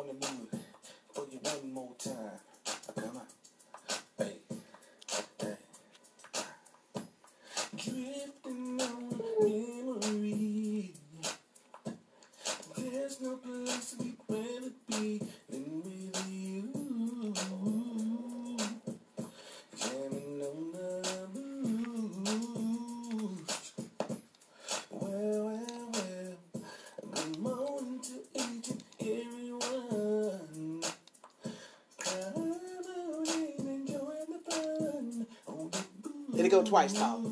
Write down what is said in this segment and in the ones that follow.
the mood for you one more time. Come on. Twice, Tom?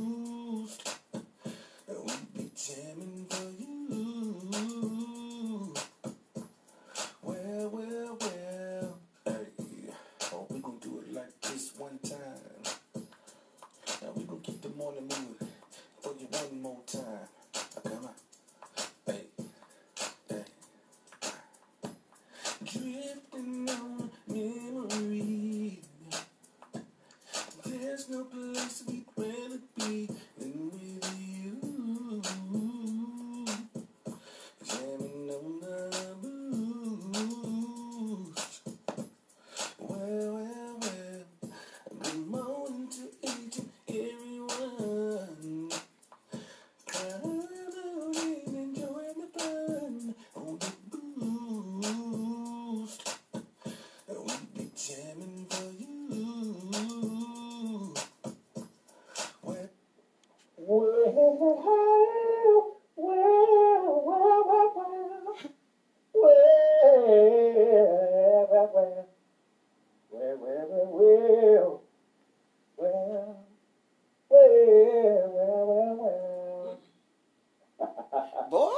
Boy,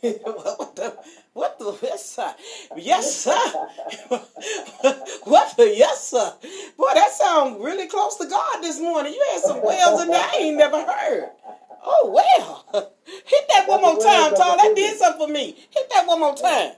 what the, what the, yes, sir. Yes, sir. what the, yes, sir. Boy, that sounds really close to God this morning. You had some wells in there I ain't never heard. Oh, well. Hit that one more time, Tom. That did something for me. Hit that one more time.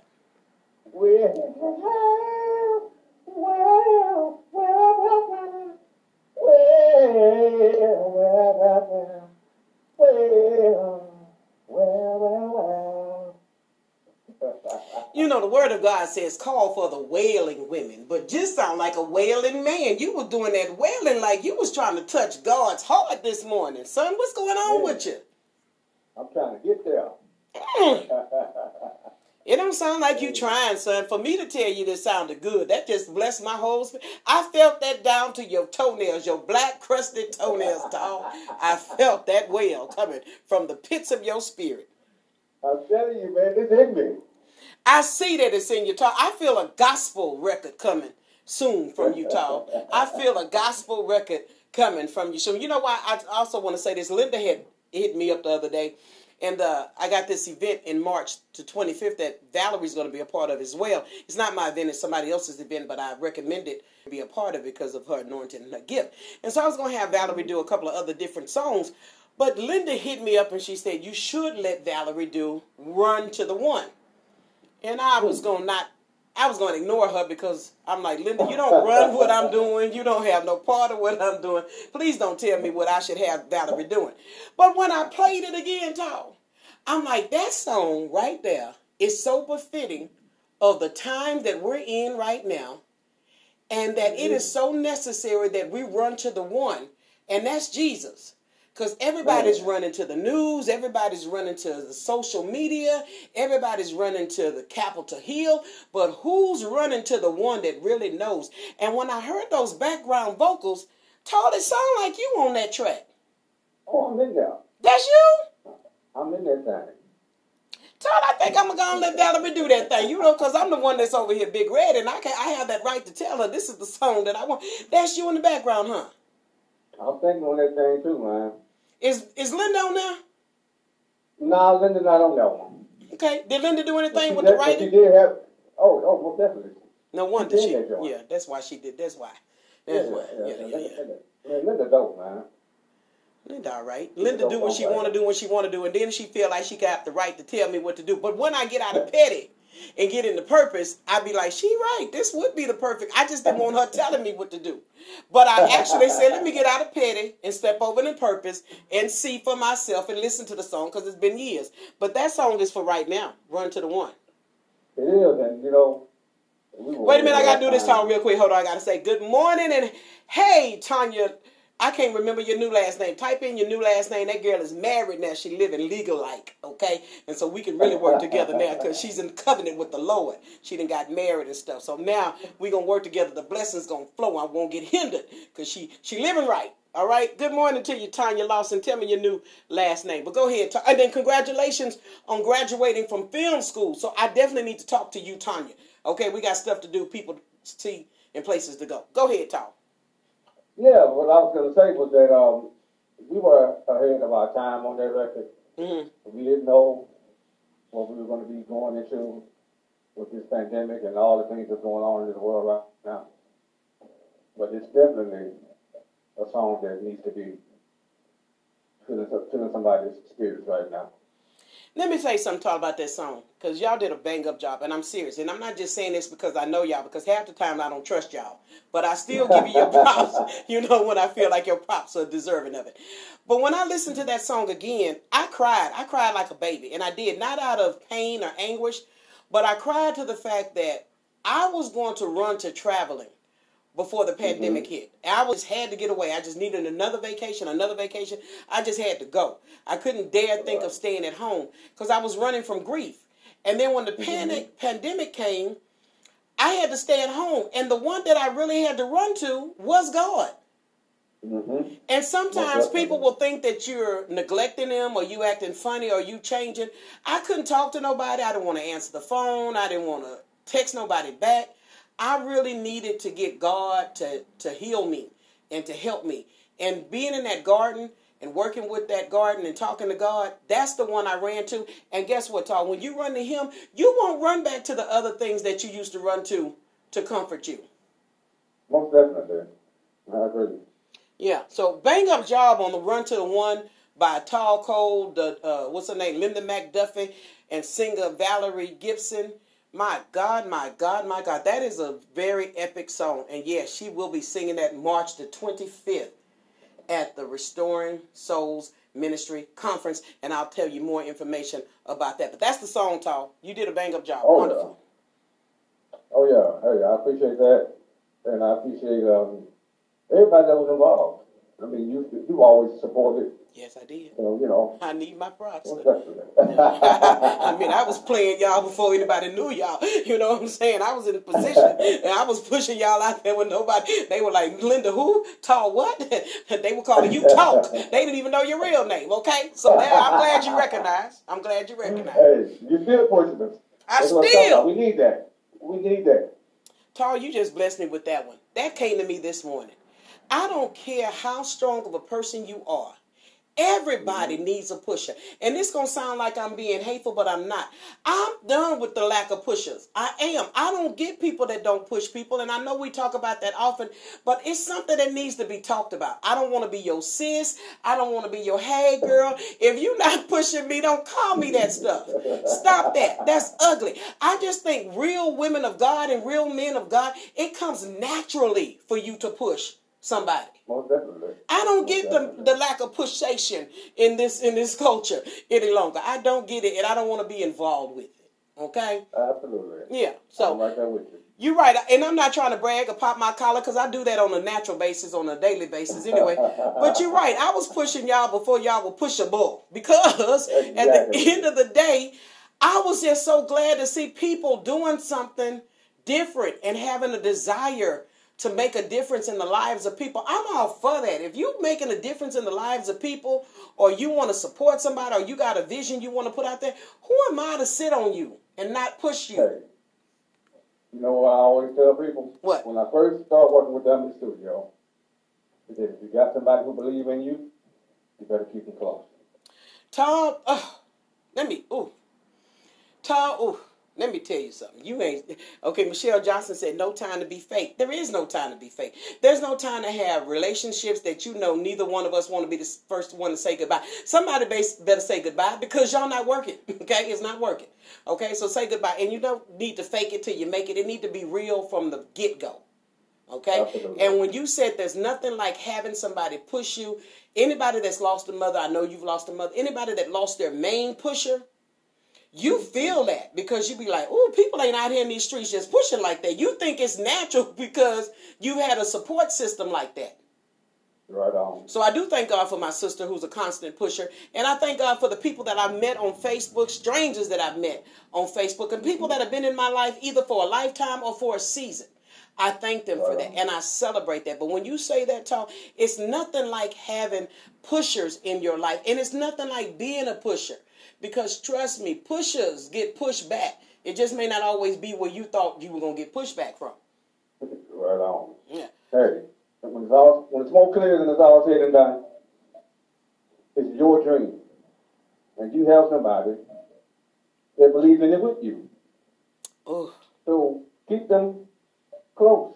You know, the word of God says, call for the wailing women, but just sound like a wailing man. You were doing that wailing like you was trying to touch God's heart this morning. Son, what's going on with you? I'm trying to get there. It don't sound like you trying, son. For me to tell you this sounded good, that just blessed my whole spirit. I felt that down to your toenails, your black crusted toenails, dog. I felt that well coming from the pits of your spirit. I'm telling you, man, this in me. I see that it's in your talk. I feel a gospel record coming soon from Utah. I feel a gospel record coming from you soon. You know why? I also want to say this. Linda had hit me up the other day, and uh, I got this event in March to 25th that Valerie's going to be a part of as well. It's not my event; it's somebody else's event, but I recommend it to be a part of it because of her anointing and her gift. And so I was going to have Valerie do a couple of other different songs. But Linda hit me up and she said, You should let Valerie do Run to the One. And I was gonna not I was gonna ignore her because I'm like, Linda, you don't run what I'm doing, you don't have no part of what I'm doing. Please don't tell me what I should have Valerie doing. But when I played it again, Tom, I'm like, that song right there is so befitting of the time that we're in right now, and that it is so necessary that we run to the one, and that's Jesus. Because everybody's running to the news, everybody's running to the social media, everybody's running to the Capitol Hill, but who's running to the one that really knows? And when I heard those background vocals, Todd, it sounded like you on that track. Oh, I'm in there. That's you? I'm in that thing. Todd, I think I'm gonna let Valerie do that thing, you know, because I'm the one that's over here, Big Red, and I can I have that right to tell her this is the song that I want. That's you in the background, huh? I'm thinking on that thing too, man. Is is Linda on there? Nah, Linda not on that one. Okay. Did Linda do anything with did- the but She writing? did have. Oh, oh, most definitely. No wonder did she. that. Yeah, that's why she did. That's why. That's why. Yeah, yeah, Linda, yeah. Linda, man, Linda dope, man. Linda, all right. Linda do what she want to do when she want to do, and then she feel like she got the right to tell me what to do. But when I get out of petty and get into purpose, I'd be like, she right. This would be the perfect. I just didn't want her telling me what to do. But I actually said, let me get out of petty and step over in purpose and see for myself and listen to the song because it's been years. But that song is for right now. Run to the one. It is, and you know, We Wait a minute, I gotta do this time. real quick. Hold on, I gotta say good morning and hey, Tanya. I can't remember your new last name. Type in your new last name. That girl is married now. She living legal like, okay? And so we can really work together now because she's in covenant with the Lord. She done got married and stuff. So now we gonna work together. The blessings gonna flow. I won't get hindered because she she living right. All right. Good morning to you, Tanya Lawson. Tell me your new last name. But go ahead. And then congratulations on graduating from film school. So I definitely need to talk to you, Tanya. Okay, we got stuff to do, people to see, and places to go. Go ahead, Tom. Yeah, what I was gonna say was that um, we were ahead of our time on that record. Mm-hmm. We didn't know what we were going to be going into with this pandemic and all the things that's going on in the world right now. But it's definitely a song that needs to be filling, filling somebody's spirits right now. Let me say something talk about that song because y'all did a bang up job, and I'm serious. And I'm not just saying this because I know y'all, because half the time I don't trust y'all. But I still give you your props, you know, when I feel like your props are deserving of it. But when I listened to that song again, I cried. I cried like a baby, and I did not out of pain or anguish, but I cried to the fact that I was going to run to traveling before the pandemic hit. I was had to get away. I just needed another vacation, another vacation. I just had to go. I couldn't dare think of staying at home because I was running from grief. And then when the panic pandemic came, I had to stay at home. And the one that I really had to run to was God. Mm-hmm. And sometimes people will think that you're neglecting them or you acting funny or you changing. I couldn't talk to nobody. I didn't want to answer the phone. I didn't want to text nobody back. I really needed to get God to, to heal me and to help me. And being in that garden and working with that garden and talking to God, that's the one I ran to. And guess what, Todd? When you run to Him, you won't run back to the other things that you used to run to to comfort you. Most definitely. I agree. Yeah. So bang up job on the run to the one by Tahl Cole, the uh, what's her name, Linda McDuffie, and singer Valerie Gibson. My God, my God, my God, that is a very epic song. And yes, she will be singing that March the 25th at the Restoring Souls Ministry Conference, and I'll tell you more information about that. But that's the song, Tahl. You did a bang up job. Oh, Wonderful. Oh yeah, hey, I appreciate that, and I appreciate um, everybody that was involved. I mean, you you always supported, Yes, I did. so you know. I need my props. I mean, I was playing y'all before anybody knew y'all. You know what I'm saying? I was in a position and I was pushing y'all out there with nobody. They were like, Linda, who? Tahl what? they were calling you Talk. They didn't even know your real name, okay? So there, I'm glad you recognize. I'm glad you recognize. hey, you still pushing us. I That's still- We need that. We need that. Tahl, you just blessed me with that one. That came to me this morning. I don't care how strong of a person you are. Everybody mm-hmm. needs a pusher. And this going to sound like I'm being hateful, but I'm not. I'm done with the lack of pushers. I am. I don't get people that don't push people. And I know we talk about that often, but it's something that needs to be talked about. I don't want to be your sis. I don't want to be your hey girl. If you're not pushing me, don't call me that stuff. Stop that. That's ugly. I just think real women of God and real men of God, it comes naturally for you to push somebody. Most definitely. I don't get the, the lack of pushation in this in this culture any longer. I don't get it, and I don't want to be involved with it. Okay? Absolutely. Yeah. So right there with you. you're right, and I'm not trying to brag or pop my collar because I do that on a natural basis, on a daily basis, anyway. but you're right. I was pushing y'all before y'all were pushable because at the end of the day, I was just so glad to see people doing something different and having a desire to make a difference in the lives of people. I'm all for that. If you're making a difference in the lives of people, or you want to support somebody, or you got a vision you want to put out there, who am I to sit on you and not push you? Hey, you know what I always tell people? What? When I first started working with them in the studio, if you got somebody who believes in you, you better keep them close. Tom, oh, uh, let me, ooh. Tom, ooh, let me tell you something. You ain't, okay, Michelle Johnson said, no time to be fake. There is no time to be fake. There's no time to have relationships that you know neither one of us want to be the first one to say goodbye. Somebody better say goodbye because y'all not working, okay? It's not working, okay? So say goodbye. And you don't need to fake it till you make it. It need to be real from the get-go. Okay? Absolutely. And when you said there's nothing like having somebody push you, anybody that's lost a mother, I know you've lost a mother, anybody that lost their main pusher, you feel that because you be like, oh, people ain't out here in these streets just pushing like that. You think it's natural because you had a support system like that. Right on. So I do thank God for my sister who's a constant pusher. And I thank God for the people that I've met on Facebook, strangers that I've met on Facebook, and people that have been in my life either for a lifetime or for a season. I thank them for that and I celebrate that. But when you say that talk, it's nothing like having pushers in your life. And it's nothing like being a pusher. Because trust me, pushers get pushed back. It just may not always be where you thought you were gonna get pushed back from. Right on. Yeah. Hey, when it's all when it's more clear than it's all said and done, it's your dream, and you have somebody that believes in it with you. Oh, So keep them close.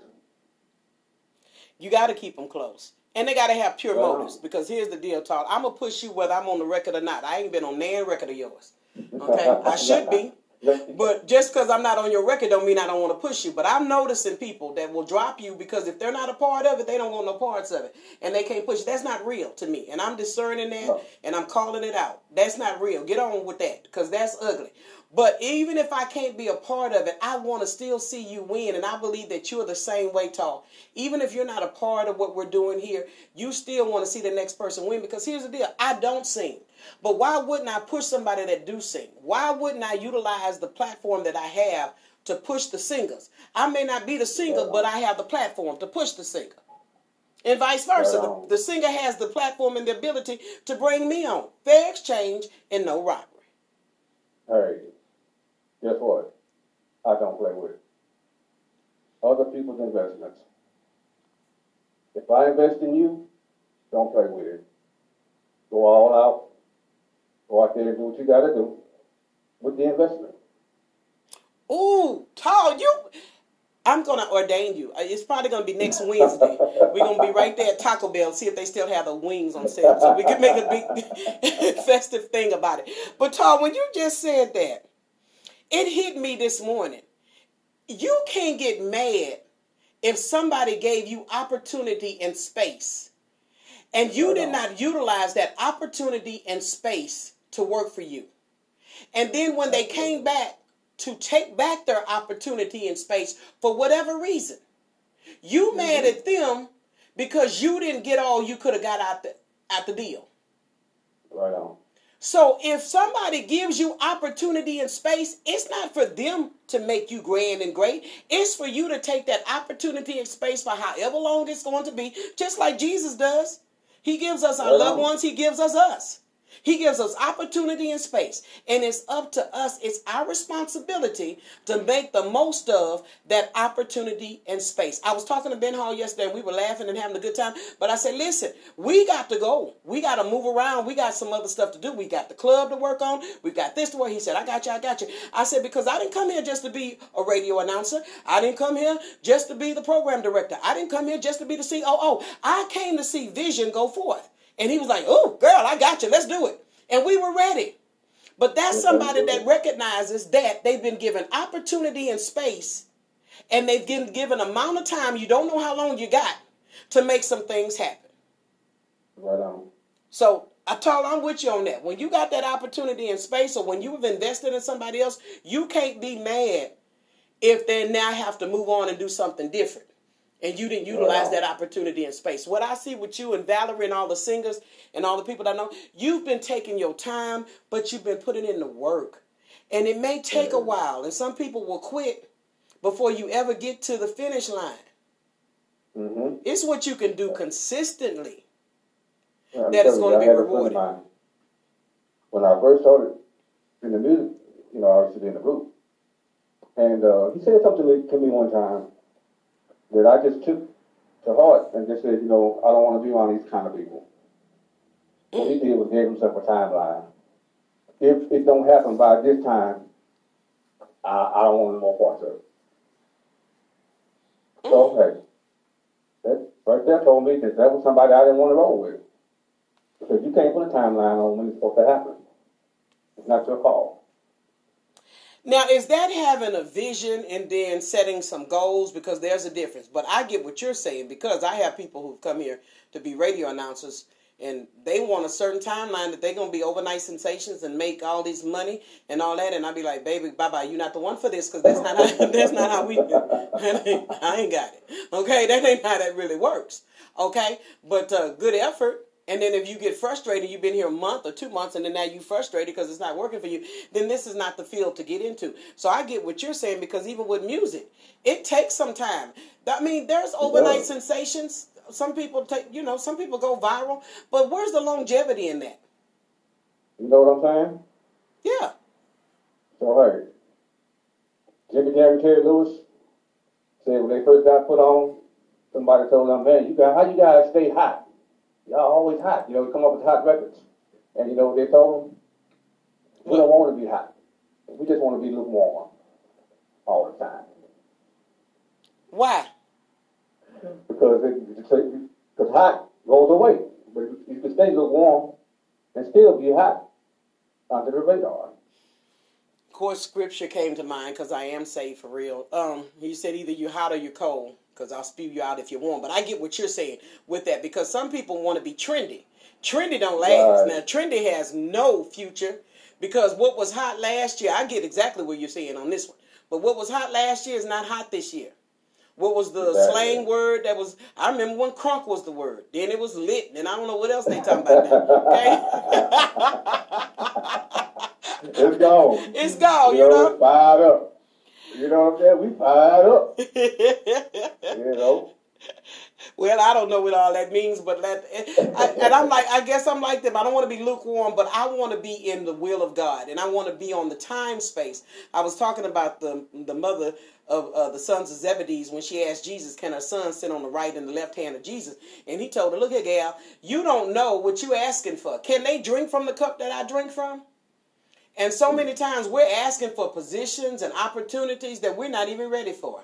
you got to keep them close. And they got to have pure Wow. motives because here's the deal, Todd. I'm going to push you whether I'm on the record or not. I ain't been on nan record of yours. Okay? I should be. But just because I'm not on your record don't mean I don't want to push you. But I'm noticing people that will drop you because if they're not a part of it, they don't want no parts of it. And they can't push. That's not real to me. And I'm discerning that No. and I'm calling it out. That's not real. Get on with that because that's ugly. But even if I can't be a part of it, I want to still see you win. And I believe that you're the same way, Tahl. Even if you're not a part of what we're doing here, you still want to see the next person win. Because here's the deal I don't sing. But why wouldn't I push somebody that do sing? Why wouldn't I utilize the platform that I have to push the singers? I may not be the singer, but I have the platform to push the singer. And vice versa. The, the singer has the platform and the ability to bring me on. Fair exchange and no robbery. Hey, guess what? I don't play with other people's investments. If I invest in you, don't play with it. Go all out. Go out there and do what you got to do with the investment. Ooh, Tahl, you. I'm gonna ordain you. Uh, It's probably gonna be next Wednesday. We're gonna be right there at Taco Bell, see if they still have the wings on sale, so we can make a big festive thing about it. But Tahl, when you just said that, it hit me this morning. You can't get mad if somebody gave you opportunity and space, and you did not utilize that opportunity and space to work for you. And then when they came back to take back their opportunity in space for whatever reason, you mad mm-hmm. at them because you didn't get all you could have got out the out the deal. Right on. So if somebody gives you opportunity in space, it's not for them to make you grand and great. It's for you to take that opportunity in space for however long it's going to be, just like Jesus does. He gives us our Right loved on. ones, he gives us us. He gives us opportunity and space. And it's up to us, it's our responsibility to make the most of that opportunity and space. I was talking to Ben Hall yesterday and we were laughing and having a good time. But I said, listen, we got to go. We got to move around. We got some other stuff to do. We got the club to work on. We got this to work. He said, I got you, I got you. I said, because I didn't come here just to be a radio announcer. I didn't come here just to be the program director. I didn't come here just to be the COO. I came to see vision go forth. And he was like, oh, girl, I got you. Let's do it. And we were ready. But that's mm-hmm. somebody that recognizes that they've been given opportunity and space, and they've been given amount of time, you don't know how long you got, to make some things happen. Right on. So I told I'm with you on that. When you got that opportunity and space, or when you've invested in somebody else, you can't be mad if they now have to move on and do something different. And you didn't utilize Wow. that opportunity in space. What I see with you and Valerie and all the singers and all the people that I know, you've been taking your time, but you've been putting in the work. And it may take a while, and some people will quit before you ever get to the finish line. Mm-hmm. It's what you can do consistently. That is gonna you, I be had a friend of rewarding. mine. When I first started in the music, you know, I to in the group. And uh, he said something to me one time that I just took to heart and just said, you know, I don't want to be around these kind of people. Mm. What he did was gave himself a timeline. If it don't happen by this time, I, I don't want no more parts of it. Mm. So, hey, that right there told me that that was somebody I didn't want to roll with. Because you can't put a timeline on when it's supposed to happen. It's not your call. Now, is that having a vision and then setting some goals? Because there's a difference. But I get what you're saying because I have people who've come here to be radio announcers and they want a certain timeline that they're gonna be overnight sensations and make all this money and all that, and I'd be like, baby, bye bye, you're not the one for this because that's not how, that's not how we do. it. I ain't got it. Okay, that ain't how that really works. Okay, but uh, good effort. And then if you get frustrated, you've been here a month or two months, and then now you're frustrated because it's not working for you. Then this is not the field to get into. So I get what you're saying because even with music, it takes some time. I mean, there's overnight sensations. Some people take, you know, some people go viral, but where's the longevity in that? You know what I'm saying? Yeah. So hey, Jimmy Jam and Terry Lewis said when they first got put on, somebody told them, man, you got how you guys stay hot? Y'all always hot. You know, we come up with hot records. And you know what they told them? We don't want to be hot. We just want to be lukewarm all the time. Why? Because it, because hot goes away. But you can stay lukewarm and still be hot under the radar. Of course, scripture came to mind because I am saved for real. Um, he said either you're hot or you're cold because I'll spew you out if you want. But I get what you're saying with that because some people want to be trendy. Trendy don't last. Right. Now, trendy has no future because what was hot last year, I get exactly what you're saying on this one. But what was hot last year is not hot this year. What was the Exactly. slang word that was? I remember when crunk was the word. Then it was lit, and I don't know what else they talking about now. Okay, It's gone. it's gone. you You know, know. fired up. You know what I'm saying? We fired up. You know? Well, I don't know what all that means, but let I, and I'm like, I guess I'm like them. I don't want to be lukewarm, but I want to be in the will of God, and I want to be on the time space. I was talking about the the mother of uh, the sons of Zebedee when she asked Jesus, "Can her son sit on the right and the left hand of Jesus?" And he told her, "Look here, gal, you don't know what you're asking for. Can they drink from the cup that I drink from?" And so many times we're asking for positions and opportunities that we're not even ready for.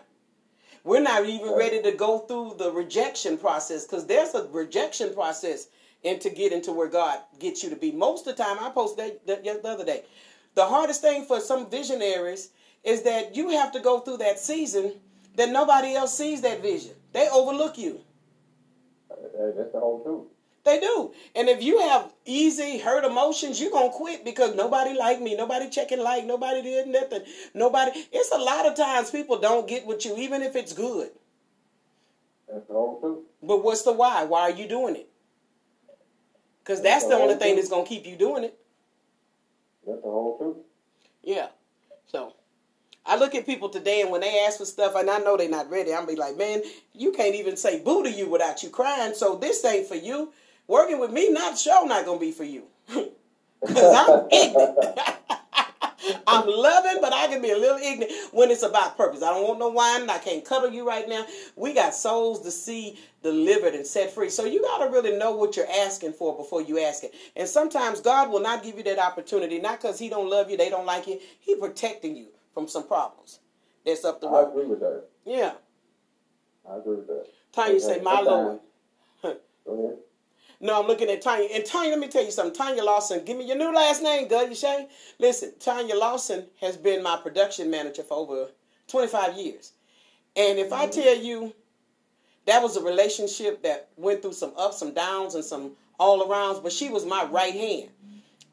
We're not even ready to go through the rejection process because there's a rejection process and to get into where God gets you to be. Most of the time, I posted that, that the other day. The hardest thing for some visionaries is that you have to go through that season that nobody else sees that vision. They overlook you. That's the whole truth. They do. And if you have easy hurt emotions, you're going to quit because nobody like me. Nobody checking like. Nobody did nothing. Nobody. It's a lot of times people don't get with you, even if it's good. That's the whole truth. But what's the why? Why are you doing it? Because that's the only thing that's going to keep you doing it. That's the whole truth. Yeah. So I look at people today and when they ask for stuff and I know they're not ready, I'm be like, man, you can't even say boo to you without you crying. So this ain't for you. Working with me, not sure not gonna be for you. Cause I'm ignorant. I'm loving, but I can be a little ignorant when it's about purpose. I don't want no whining. I can't cuddle you right now. We got souls to see delivered and set free. So you got to really know what you're asking for before you ask it. And sometimes God will not give you that opportunity, not because He don't love you, they don't like you. He protecting you from some problems. That's up the I agree with that. Yeah. I agree with that. Tanya say, my Lord. Go ahead. No, I'm looking at Tanya. And Tanya, let me tell you something. Tanya Lawson, give me your new last name, God, you say? Listen, Tanya Lawson has been my production manager for over 25 years. And if I mm-hmm. tell you that was a relationship that went through some ups, some downs, and some all arounds, but she was my right hand.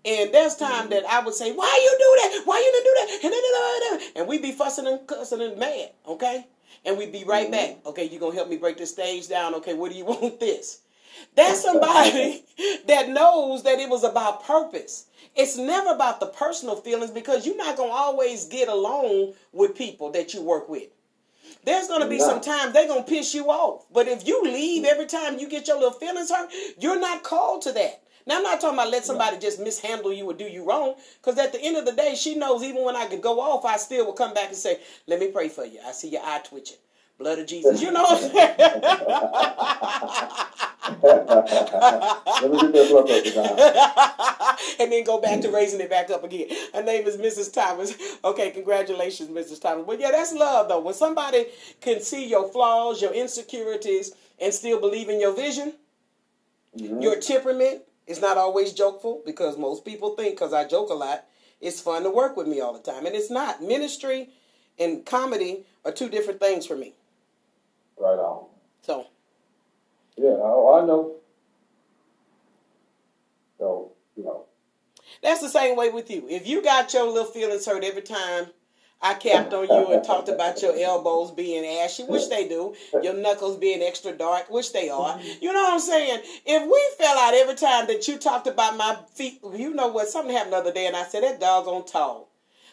And there's time mm-hmm. that I would say, "Why you do that? Why you didn't do that?" And, we'd be fussing and cussing and mad, okay? And we'd be right mm-hmm. back. Okay, you gonna help me break this stage down? Okay, what do you want this? That's somebody that knows that it was about purpose. It's never about the personal feelings because you're not gonna always get along with people that you work with. There's gonna be No. some times they're gonna piss you off. But if you leave every time you get your little feelings hurt, you're not called to that. Now I'm not talking about let somebody just mishandle you or do you wrong, because at the end of the day, she knows even when I could go off, I still will come back and say, "Let me pray for you." I see your eye twitching, blood of Jesus. You know what I'm saying? Let me get that blood pressure and then go back to raising it back up again. Her name is Mrs. Thomas. Okay, congratulations, Mrs. Thomas. But yeah, that's love though. When somebody can see your flaws, your insecurities, and still believe in your vision, mm-hmm. your temperament is not always jokeful because most people think because I joke a lot, it's fun to work with me all the time. And it's not. Ministry and comedy are two different things for me. Right on. So Yeah, oh, I know. So, you know. That's the same way with you. If you got your little feelings hurt every time I capped on you and talked about your elbows being ashy, which they do, your knuckles being extra dark, which they are. You know what I'm saying? If we fell out every time that you talked about my feet, you know what? Something happened the other day, and I said that dog's doggone Tahl.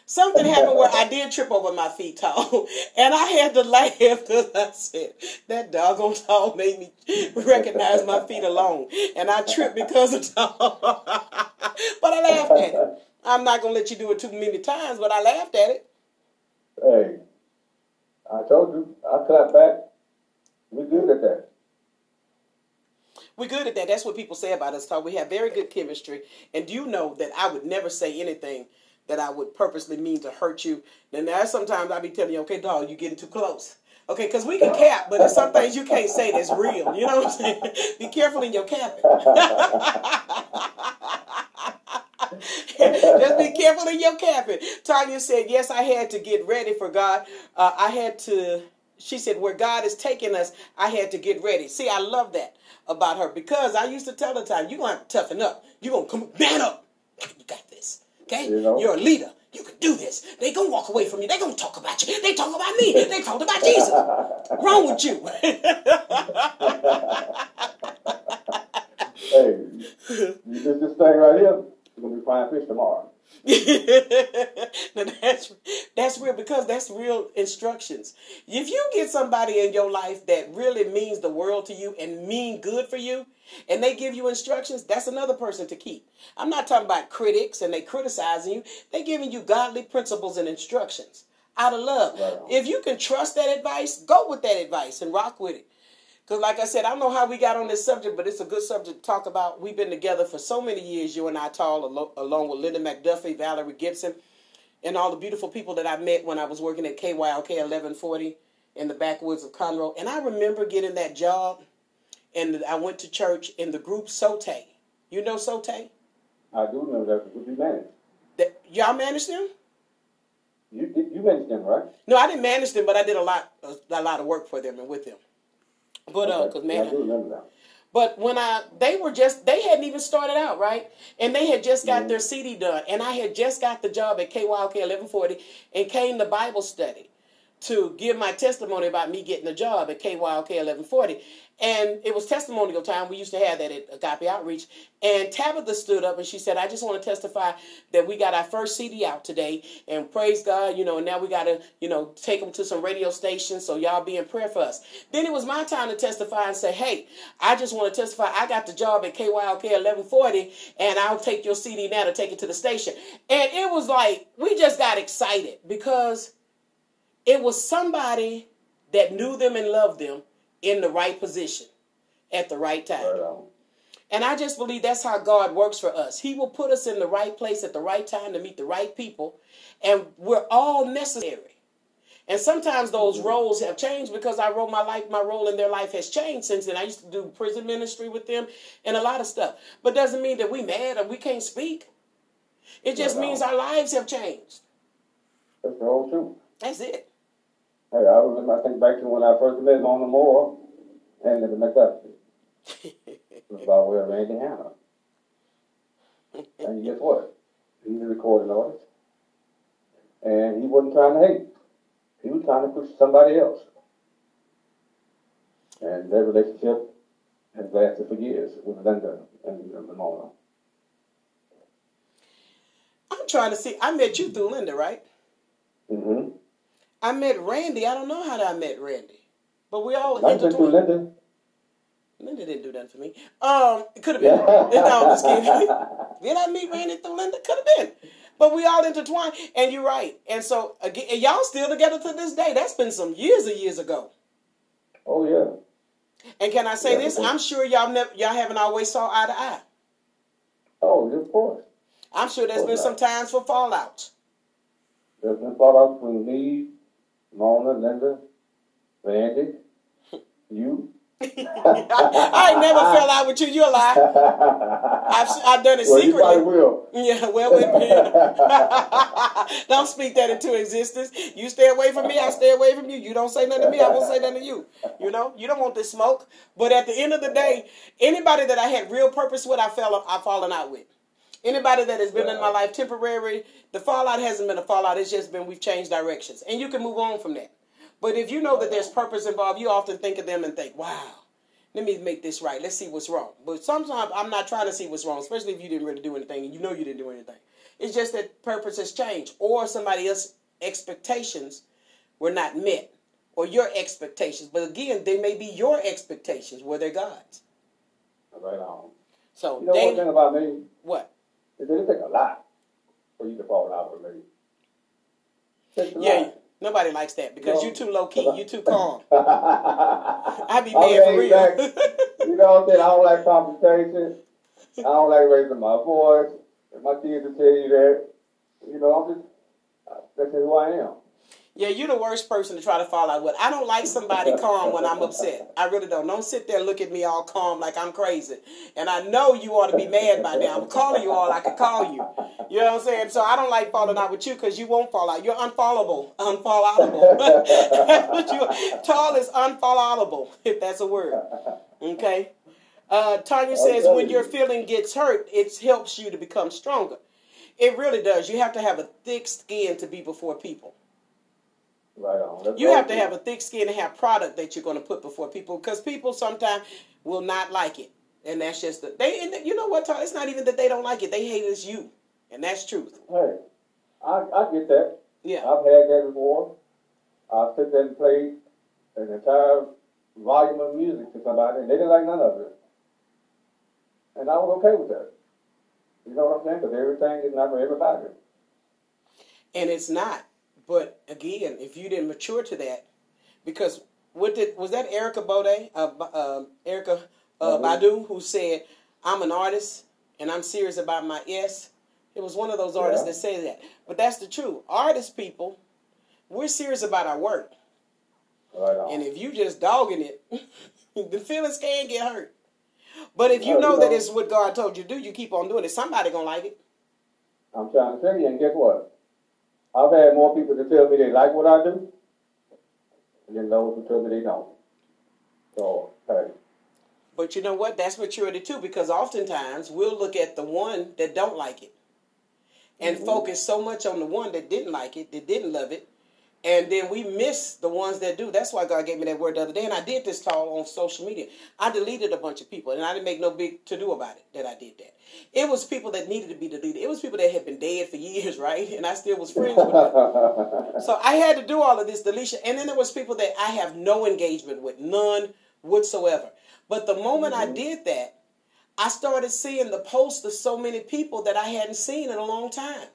Something happened where I did trip over my feet Tahl, and I had to laugh because I said that doggone Tahl made me recognize my feet alone, and I tripped because of Tahl. but I laughed at it. I'm not gonna let you do it too many times, but I laughed at it. Hey, I told you, I clap back. We're good at that. We're good at that. That's what people say about us, Talk. We have very good chemistry. And do you know that I would never say anything that I would purposely mean to hurt you. Then there's sometimes I be telling you, okay, dog, you're getting too close. Okay, because we can cap, but there's some things you can't say that's real. You know what I'm saying? be careful in your capping. Just be careful in your capping. Tanya said, Yes, I had to get ready for God. Uh, I had to, she said, Where God is taking us, I had to get ready. See, I love that about her because I used to tell her time, You're going to have to toughen up. You're going to come, man up. You got. Okay? You know? You're a leader. You can do this. They gonna walk away from you. They gonna talk about you. They talk about me. They talk about Jesus. Wrong with you? hey, you did this thing right here, you're going to be frying fish tomorrow. now that's that's real because that's real instructions. If you get somebody in your life that really means the world to you and mean good for you, and they give you instructions, that's another person to keep. I'm not talking about critics and they criticizing you. They're giving you godly principles and instructions out of love. If you can trust that advice, go with that advice and rock with it. Because, like I said, I don't know how we got on this subject, but it's a good subject to talk about. We've been together for so many years, you and I, Tahl, along with Linda McDuffie, Valerie Gibson, and all the beautiful people that I met when I was working at KYLK 1140 in the backwoods of Conroe. And I remember getting that job, and I went to church in the group Sote. You know Sote? I do remember that. What you managed? That, y'all managed them? You, you managed them, right? No, I didn't manage them, but I did a lot, a, a lot of work for them and with them. But uh, cause man, yeah, I do remember that. But when I, they were just, they hadn't even started out, right? And they had just got Mhm. their CD done. And I had just got the job at KYLK 1140 and came to Bible study to give my testimony about me getting the job at KYLK 1140. And it was testimonial time. We used to have that at Agape Outreach. And Tabitha stood up and she said, I just want to testify that we got our first CD out today. And praise God, you know, and now we got to, you know, take them to some radio stations. So y'all be in prayer for us. Then it was my time to testify and say, hey, I just want to testify. I got the job at KYLK 1140 and I'll take your CD now to take it to the station. And it was like, we just got excited because it was somebody that knew them and loved them in the right position at the right time. Right. And I just believe that's how God works for us. He will put us in the right place at the right time to meet the right people, and we're all necessary. And sometimes those mm-hmm. roles have changed because I wrote my life, my role in their life has changed since then. I used to do prison ministry with them and a lot of stuff. But doesn't mean that we mad or we can't speak. It just Right means our lives have changed. That's the whole truth. That's it. Hey, I remember, I think back to when I first met Mona Moore and Linda McDuffie. It was about where Randy Hanna. And guess what? He's a recording artist. And he wasn't trying to hate. He was trying to push somebody else. And their relationship has lasted for years with Linda and and Mona. I'm trying to see. I met you through Linda, right? I met Randy. I don't know how I met Randy, but we all I went through intertwined. Linda. Linda didn't do that for me. Um, it could have been. no, I'm just kidding. Did I meet Randy through Linda? Could have been. But we all intertwined, and you're right. And so again, and y'all still together to this day. That's been some years and years ago. oh, yeah. And can I say Yeah, this? I'm sure y'all never, y'all haven't always saw eye to eye. Oh, of course. I'm sure there's been some times for fallout. There's been fallout between me, Mona, Linda, Randy, you. I ain't never fell out with you. You're a lie. I've, I've done it well, you secretly. will. Yeah, well, wait a don't speak that into existence. You stay away from me, I stay away from you. You don't say nothing to me, I won't say nothing to you. You know, you don't want this smoke. But at the end of the day, anybody that I had real purpose with, I fell, I've fallen out with. Anybody that has been in my life temporary, the fallout hasn't been a fallout. It's just been we've changed directions, and you can move on from that. But if you know that there's purpose involved, you often think of them and think, "Wow, let me make this right. Let's see what's wrong." But sometimes I'm not trying to see what's wrong, especially if you didn't really do anything and you know you didn't do anything. It's just that purpose has changed, or somebody else's expectations were not met, or your expectations. But again, they may be your expectations, were they God's? Right on. So You know they one thing about me? what? It didn't take a lot for you to fall out with me. Yeah, nobody likes that because you too low key, you too calm. I be mad for real. you know what I'm saying? I don't like confrontation. I don't like raising my voice. And my kids will tell you that. You know, I'm just, that's just who I am. Yeah, you're the worst person to try to fall out with. I don't like somebody calm when I'm upset. I really don't. Don't sit there and look at me all calm like I'm crazy. And I know you ought to be mad by now. I'm calling you all I could call you. You know what I'm saying? So I don't like falling out with you because you won't fall out. You're. Unfollowable. you Tahl is unfollowable, if that's a word. Okay? Uh, Tanya says when your feeling gets hurt, it helps you to become stronger. It really does. You have to have a thick skin to be before people. Right on. That's You have to have a thick skin and have product that you're going to put before people because people sometimes will not like it, and that's just the, they. And you know what? It's not even that they don't like it; they hate it's you, and that's truth. Hey, I, I get that. Yeah, I've had that before. I've sit there and played an entire volume of music to somebody, and they didn't like none of it. And I was okay with that. You know what I'm saying? Because everything is not for everybody. and it's not. But again, if you didn't mature to that, because what did was that Erica Bode, uh, uh, Erica uh. Badu, who said, "I'm an artist and I'm serious about my S." It was one of those artists Yeah. that say that. But that's the truth. Artist people, we're serious about our work. Right. And if you just dogging it, the feelings can get hurt. But if you know you that know. it's what God told you to do, you keep on doing it. Somebody gonna like it. I'm trying to tell you, and guess what? I've had more people to tell me they like what I do than those who tell me they don't. So, hey, But you know what? That's maturity too, because oftentimes we'll look at the one that don't like it and Mhm. focus so much on the one that didn't like it, that didn't love it, and then we miss the ones that do. That's why God gave me that word the other day, and I did this talk on social media. I deleted a bunch of people, and I didn't make no big to do about it that I did that. It was people that needed to be deleted. It was people that had been dead for years, right? And I still was friends with them. So I had to do all of this deletion. And then there was people that I have no engagement with, none whatsoever. But the moment I mm-hmm. did that, I started seeing the posts of so many people that I hadn't seen in a long time.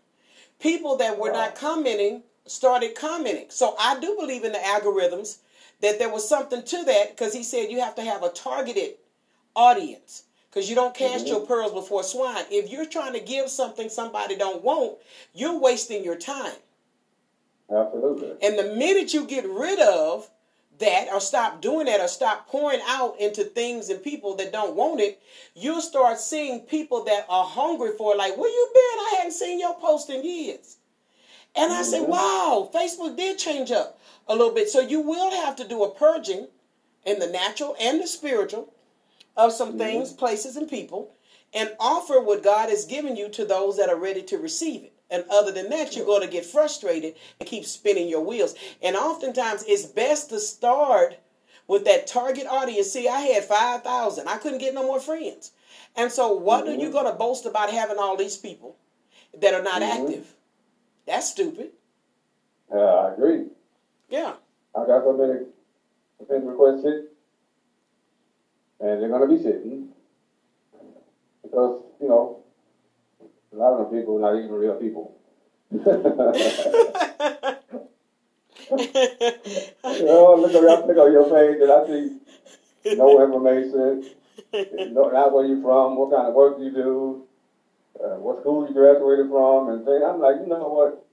People that were not commenting started commenting. So I do believe in the algorithms that there was something to that because he said you have to have a targeted audience because you don't cast mm-hmm. your pearls before swine. If you're trying to give something somebody don't want, you're wasting your time. absolutely. And the minute you get rid of that or stop doing that or stop pouring out into things and people that don't want it, you'll start seeing people that are hungry for it. Like, where you been? I hadn't seen your post in years. And I say, Mhm. wow, Facebook did change up a little bit. So you will have to do a purging in the natural and the spiritual of some things, places, and people, and offer what God has given you to those that are ready to receive it. And other than that, you're going to get frustrated and keep spinning your wheels. And oftentimes, it's best to start with that target audience. See, I had 5,000. I couldn't get no more friends. And so, what are you going to boast about having all these people that are not Mhm. active? That's stupid. Yeah, I agree. Yeah. I got so many friend requests sit, and they're gonna be sitting because you know a lot of them people are not even real people. Oh, you know, look at I look on your page and I see no information, no, not where you're from, what kind of work you do, uh, what school you graduated from, and things. I'm like, you know what?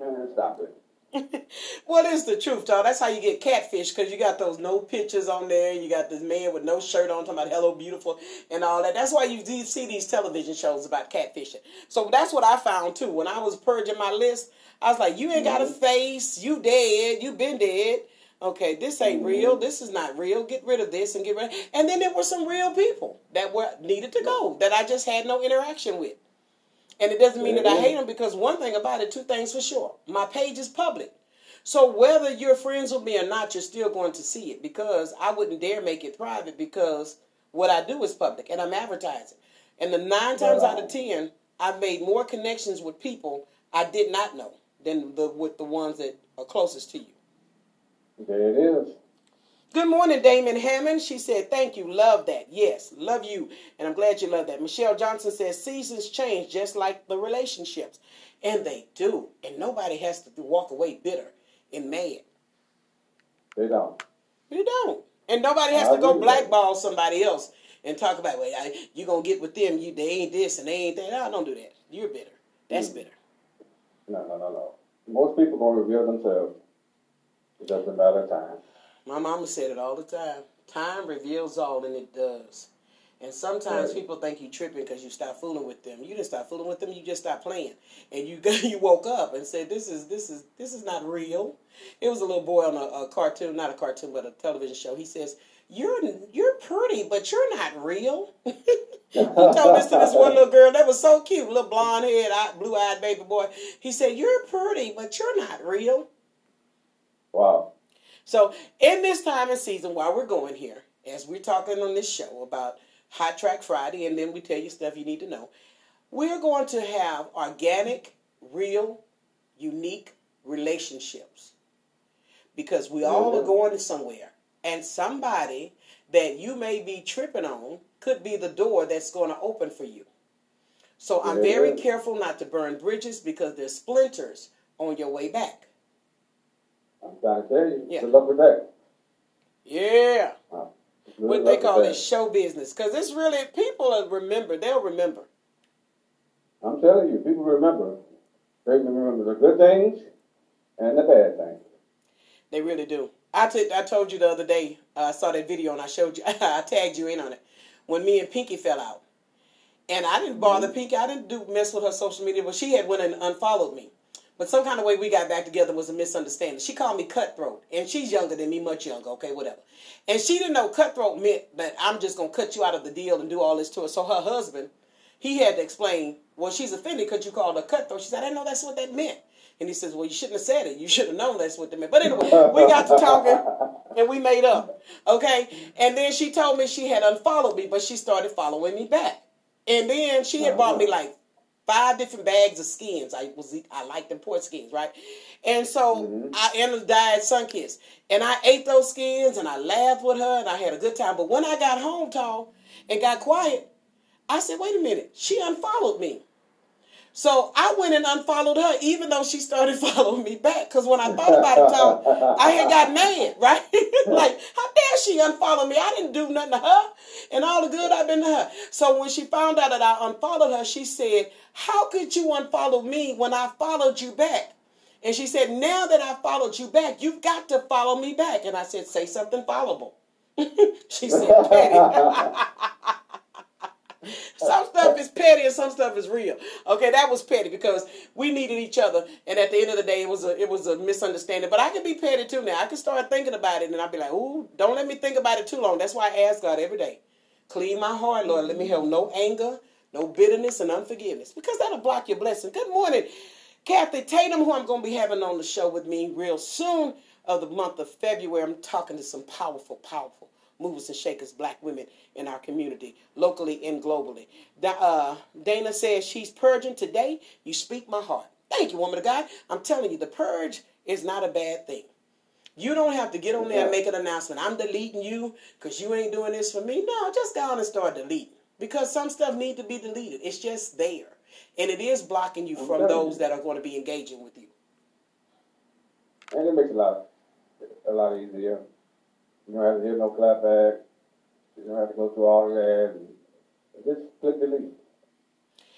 Man, stop it. What is the truth, y'all? That's how you get catfish because you got those no pictures on there. You got this man with no shirt on talking about hello beautiful and all that. That's why you do see these television shows about catfishing. So that's what I found too. When I was purging my list, I was like, you ain't got a face. You dead. You been dead. Okay, this ain't mm-hmm. real. This is not real. Get rid of this and get rid. Of... And then there were some real people that were needed to go that I just had no interaction with. And it doesn't mean that I hate them because one thing about it, two things for sure. My page is public. So whether you're friends with me or not, you're still going to see it because I wouldn't dare make it private because what I do is public and I'm advertising. And the nine times out of ten, I've made more connections with people I did not know than the with the ones that are closest to you. There it is. Good morning, Damon Hammond. She said, Thank you. Love that. Yes, love you. And I'm glad you love that. Michelle Johnson says, Seasons change just like the relationships. And they do. And nobody has to walk away bitter and mad. They don't. You don't. And nobody has I to go with that. blackball somebody else and talk about, well, I- you going to get with them. You They ain't this and they ain't that. No, don't do that. You're bitter. That's Mm. bitter. No, no, no, no. Most people gonna reveal themselves. It doesn't matter time. My mama said it all the time. Time reveals all, and it does. And sometimes Right. people think you tripping because you stop fooling with them. You didn't stop fooling with them. You just stopped playing, and you you woke up and said, "This is this is this is not real." It was a little boy on a, a cartoon, not a cartoon, but a television show. He says, "You're you're pretty, but you're not real." he told this to this one little girl that was so cute, little blonde head, blue eyed baby boy. He said, "You're pretty, but you're not real." Wow. So, in this time and season, while we're going here, as we're talking on this show about Hot Track Friday, and then we tell you stuff you need to know, we're going to have organic, real, unique relationships because we all are mm-hmm. going somewhere, and somebody that you may be tripping on could be the door that's going to open for you. So, I'm very mm-hmm. careful not to burn bridges because there's splinters on your way back. I'm trying to tell you. Yeah. Good luck with that. Yeah. Good what they call it show business because it's really people remember they'll remember I'm telling you, people remember. They remember the good things and the bad things. they really do I t- I told you the other day uh, i saw that video and i showed you i tagged you in on it when me and pinky fell out and i didn't bother pinky i didn't do mess with her social media but she had went and unfollowed me but some kind of way we got back together was a misunderstanding she called me cutthroat and she's younger than me much younger okay whatever and she didn't know cutthroat meant that i'm just to cut you out of the deal and do all this to her so her husband he had to explain, well, she's offended because you called her cutthroat. She said, I didn't know that's what that meant. And he says, well, you shouldn't have said it. You should have known that's what that meant. But anyway, we got to talking and we made up. Okay? And then she told me she had unfollowed me, but she started following me back. And then she had bought me like five different bags of skins. I was I liked import skins, right? And so mm-hmm. I ended up died Sunkist. And I ate those skins and I laughed with her and I had a good time. But when I got home, Tahl, and got quiet, I said, wait a minute, she unfollowed me. So I went and unfollowed her, even though she started following me back. Because when I thought about it, Tom, I had got mad, right? like, how dare she unfollow me? I didn't do nothing to her, and all the good I've been to her. So when she found out that I unfollowed her, she said, "How could you unfollow me when I followed you back?" And she said, "Now that I followed you back, you've got to follow me back." And I said, "Say something followable." she said, "Petty." Some stuff is petty and some stuff is real. Okay, that was petty because we needed each other, and at the end of the day, it was a it was a misunderstanding. But I can be petty too now. I can start thinking about it, and I'll be like, "Ooh, don't let me think about it too long." That's why I ask God every day, clean my heart, Lord. Let me have no anger, no bitterness, and unforgiveness, because that'll block your blessing. Good morning, Kathy Tatum, who I'm going to be having on the show with me real soon of the month of February. I'm talking to some powerful, powerful movers and shakers, black women in our community, locally and globally. Da- uh, Dana says she's purging today. You speak my heart. Thank you, woman of God. I'm telling you, the purge is not a bad thing. You don't have to get on there and make an announcement. I'm deleting you because you ain't doing this for me. No, just go on and start deleting because some stuff need to be deleted. It's just there, and it is blocking you from those that are going to be engaging with you. And it makes it a lot, a lot easier. You don't have to hear no clapback. You don't have to go through all that. Just click delete.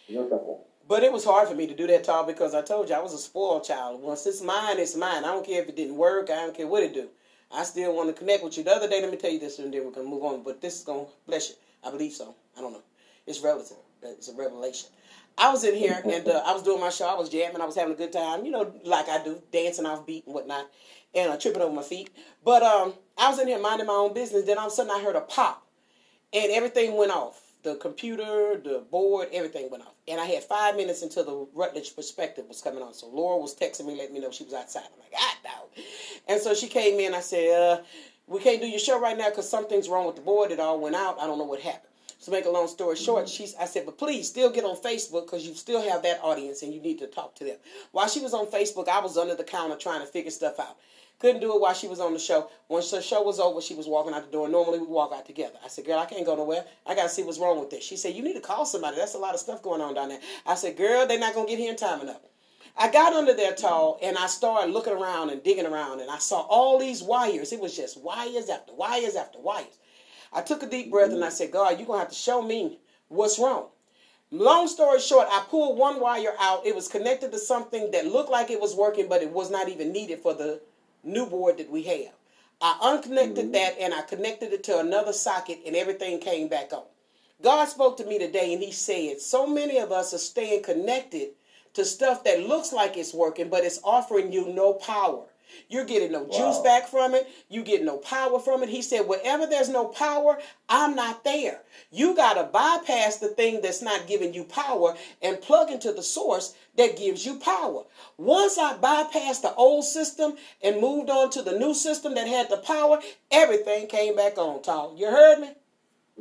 Real simple. But it was hard for me to do that, Tahl, because I told you I was a spoiled child. Once it's mine, it's mine. I don't care if it didn't work. I don't care what it do. I still want to connect with you. The other day, let me tell you this, and then we're gonna move on. But this is gonna bless you. I believe so. I don't know. It's relative. It's a revelation. I was in here and uh, I was doing my show. I was jamming. I was having a good time. You know, like I do, dancing off beat and whatnot, and uh, tripping over my feet. But um, I was in here minding my own business. Then all of a sudden, I heard a pop, and everything went off. The computer, the board, everything went off. And I had five minutes until the Rutledge perspective was coming on. So Laura was texting me, letting me know she was outside. I'm like, ah, no. And so she came in. I said, uh, we can't do your show right now because something's wrong with the board. It all went out. I don't know what happened. To make a long story short, she's I said, but please still get on Facebook because you still have that audience and you need to talk to them. While she was on Facebook, I was under the counter trying to figure stuff out. Couldn't do it while she was on the show. Once the show was over, she was walking out the door. Normally we walk out together. I said, girl, I can't go nowhere. I got to see what's wrong with this. She said, you need to call somebody. That's a lot of stuff going on down there. I said, girl, they're not to get here in time enough. I got under there Tahl and I started looking around and digging around and I saw all these wires. It was just wires after wires after wires. I took a deep breath and I said, God, you're to have to show me what's wrong. Long story short, I pulled one wire out. It was connected to something that looked like it was working, but it was not even needed for the new board that we have. I unconnected mm-hmm. that and I connected it to another socket and everything came back on. God spoke to me today and he said, so many of us are staying connected to stuff that looks like it's working, but it's offering you no power. You're getting no wow. juice back from it. You get no power from it. He said, wherever there's no power, I'm not there. You got to bypass the thing that's not giving you power and plug into the source that gives you power. Once I bypassed the old system and moved on to the new system that had the power, everything came back on, Tahl. You heard me?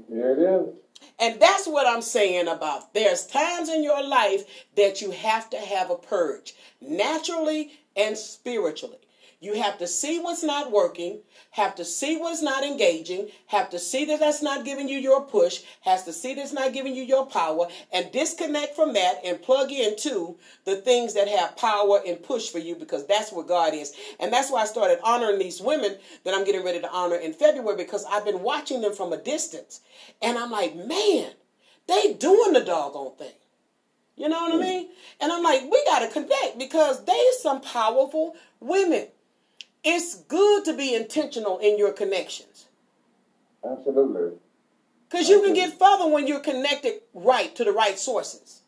Here it is. And that's what I'm saying about there's times in your life that you have to have a purge, naturally and spiritually. You have to see what's not working, have to see what's not engaging, have to see that that's not giving you your push, has to see that's not giving you your power, and disconnect from that and plug into the things that have power and push for you because that's where God is. And that's why I started honoring these women that I'm getting ready to honor in February because I've been watching them from a distance. And I'm like, man, they doing the doggone thing. You know what I hmm. mean? And I'm like, we got to connect because they some powerful women it's good to be intentional in your connections. Absolutely. Because you can get further when you're connected right to the right sources.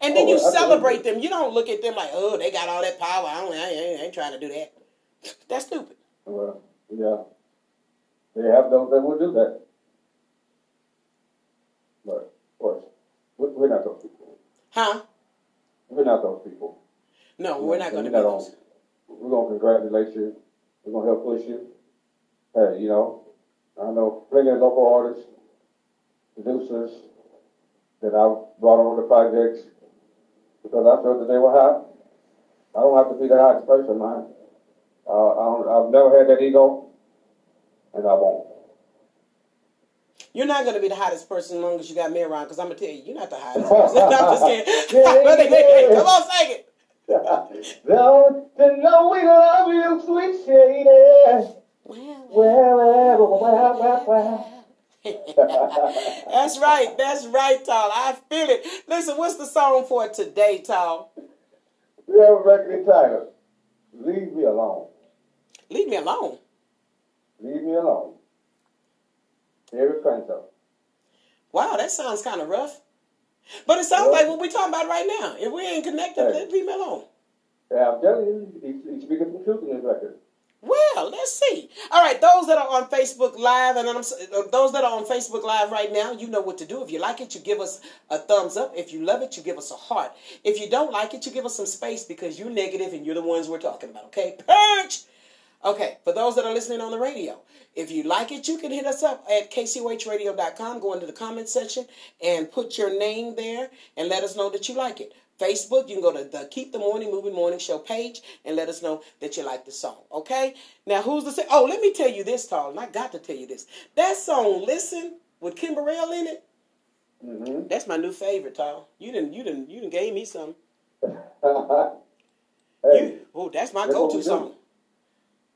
And then oh, you celebrate them. You don't look at them like, oh, they got all that power. I, don't, I, ain't, I ain't trying to do that. That's stupid. Well, yeah. They have those that will do that. But, of course, we're not those people. Huh? We're not those people. No, we're not going to be those we're gonna congratulate you. We're gonna help push you. Hey, you know, I know plenty of local artists, producers that I've brought on the projects because I felt that they were hot. I don't have to be the hottest person, man. Uh, I have never had that ego, and I won't. You're not going to be the hottest person as long as you got me around, because I'm going to tell you, you're not the hottest person. I'm just kidding. Come on, sing it. Don't you know we love you, sweet shady. Well, well, oh, well, well, well. that's right. That's right, Tahl. I feel it. Listen, what's the song for today, Tahl? We have a record entitled Leave Me Alone. Leave me alone. Leave me alone. Eric Printo. Wow, that sounds kind of rough. But it sounds well, like what we're talking about right now. If we ain't connected, hey, let me alone. Yeah, I'm telling you, he's, he's speaking some truth in his record. Well, let's see. All right, those that are on Facebook Live and I'm, uh, those that are on Facebook Live right now, you know what to do. If you like it, you give us a thumbs up. If you love it, you give us a heart. If you don't like it, you give us some space because you're negative and you're the ones we're talking about. Okay, purge. Okay, for those that are listening on the radio, if you like it, you can hit us up at kcohradio.com. Go into the comment section and put your name there and let us know that you like it. Facebook, you can go to the Keep the Morning Moving Morning Show page and let us know that you like the song. Okay? Now, who's the say? Oh, let me tell you this, Tahl, I got to tell you this. That song, "Listen," with Kim Burrell in it. Mm-hmm. That's my new favorite, Tahl. You didn't, you didn't, you didn't gave me some. hey, you, oh, that's my go-to song.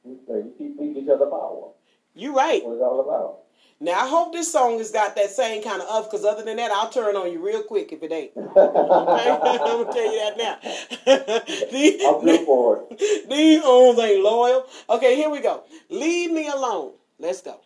You keep each other power. You're right. What it's all about. Now I hope this song has got that same kind of up, because other than that, I'll turn on you real quick if it ain't. Okay? I'm gonna tell you that now. these, I'm good for it. these arms ain't loyal. Okay, here we go. Leave me alone. Let's go.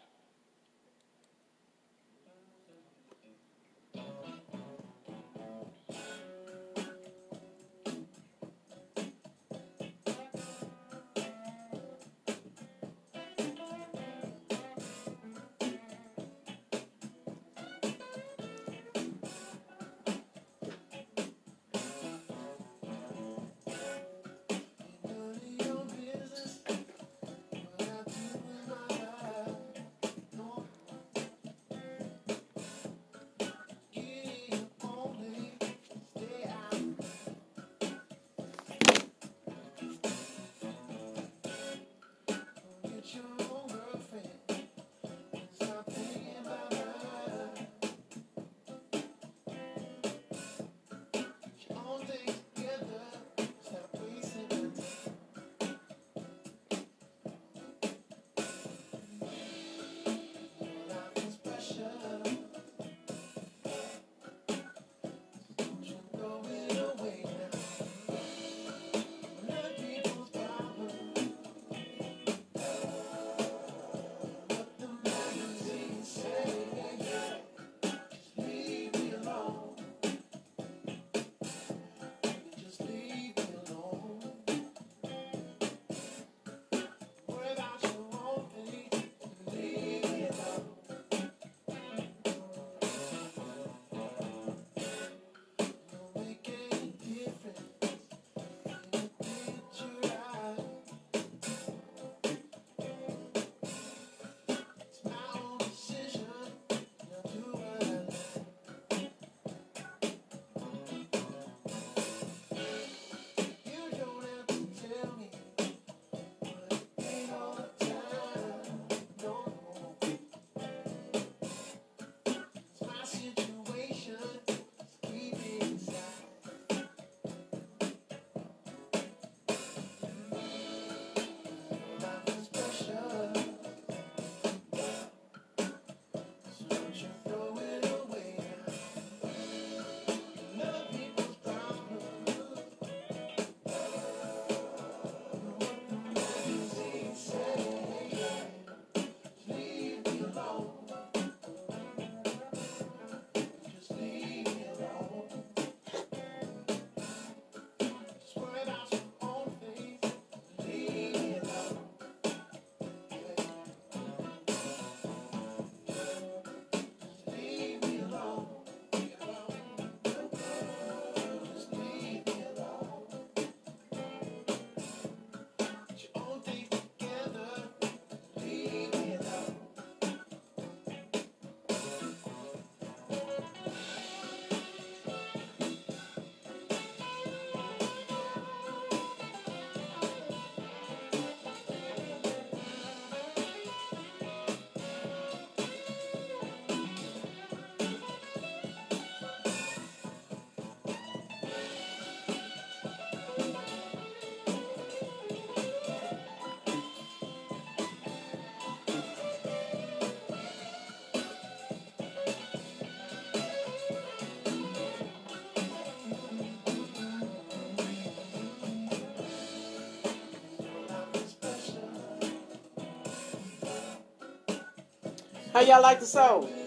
How y'all like the song?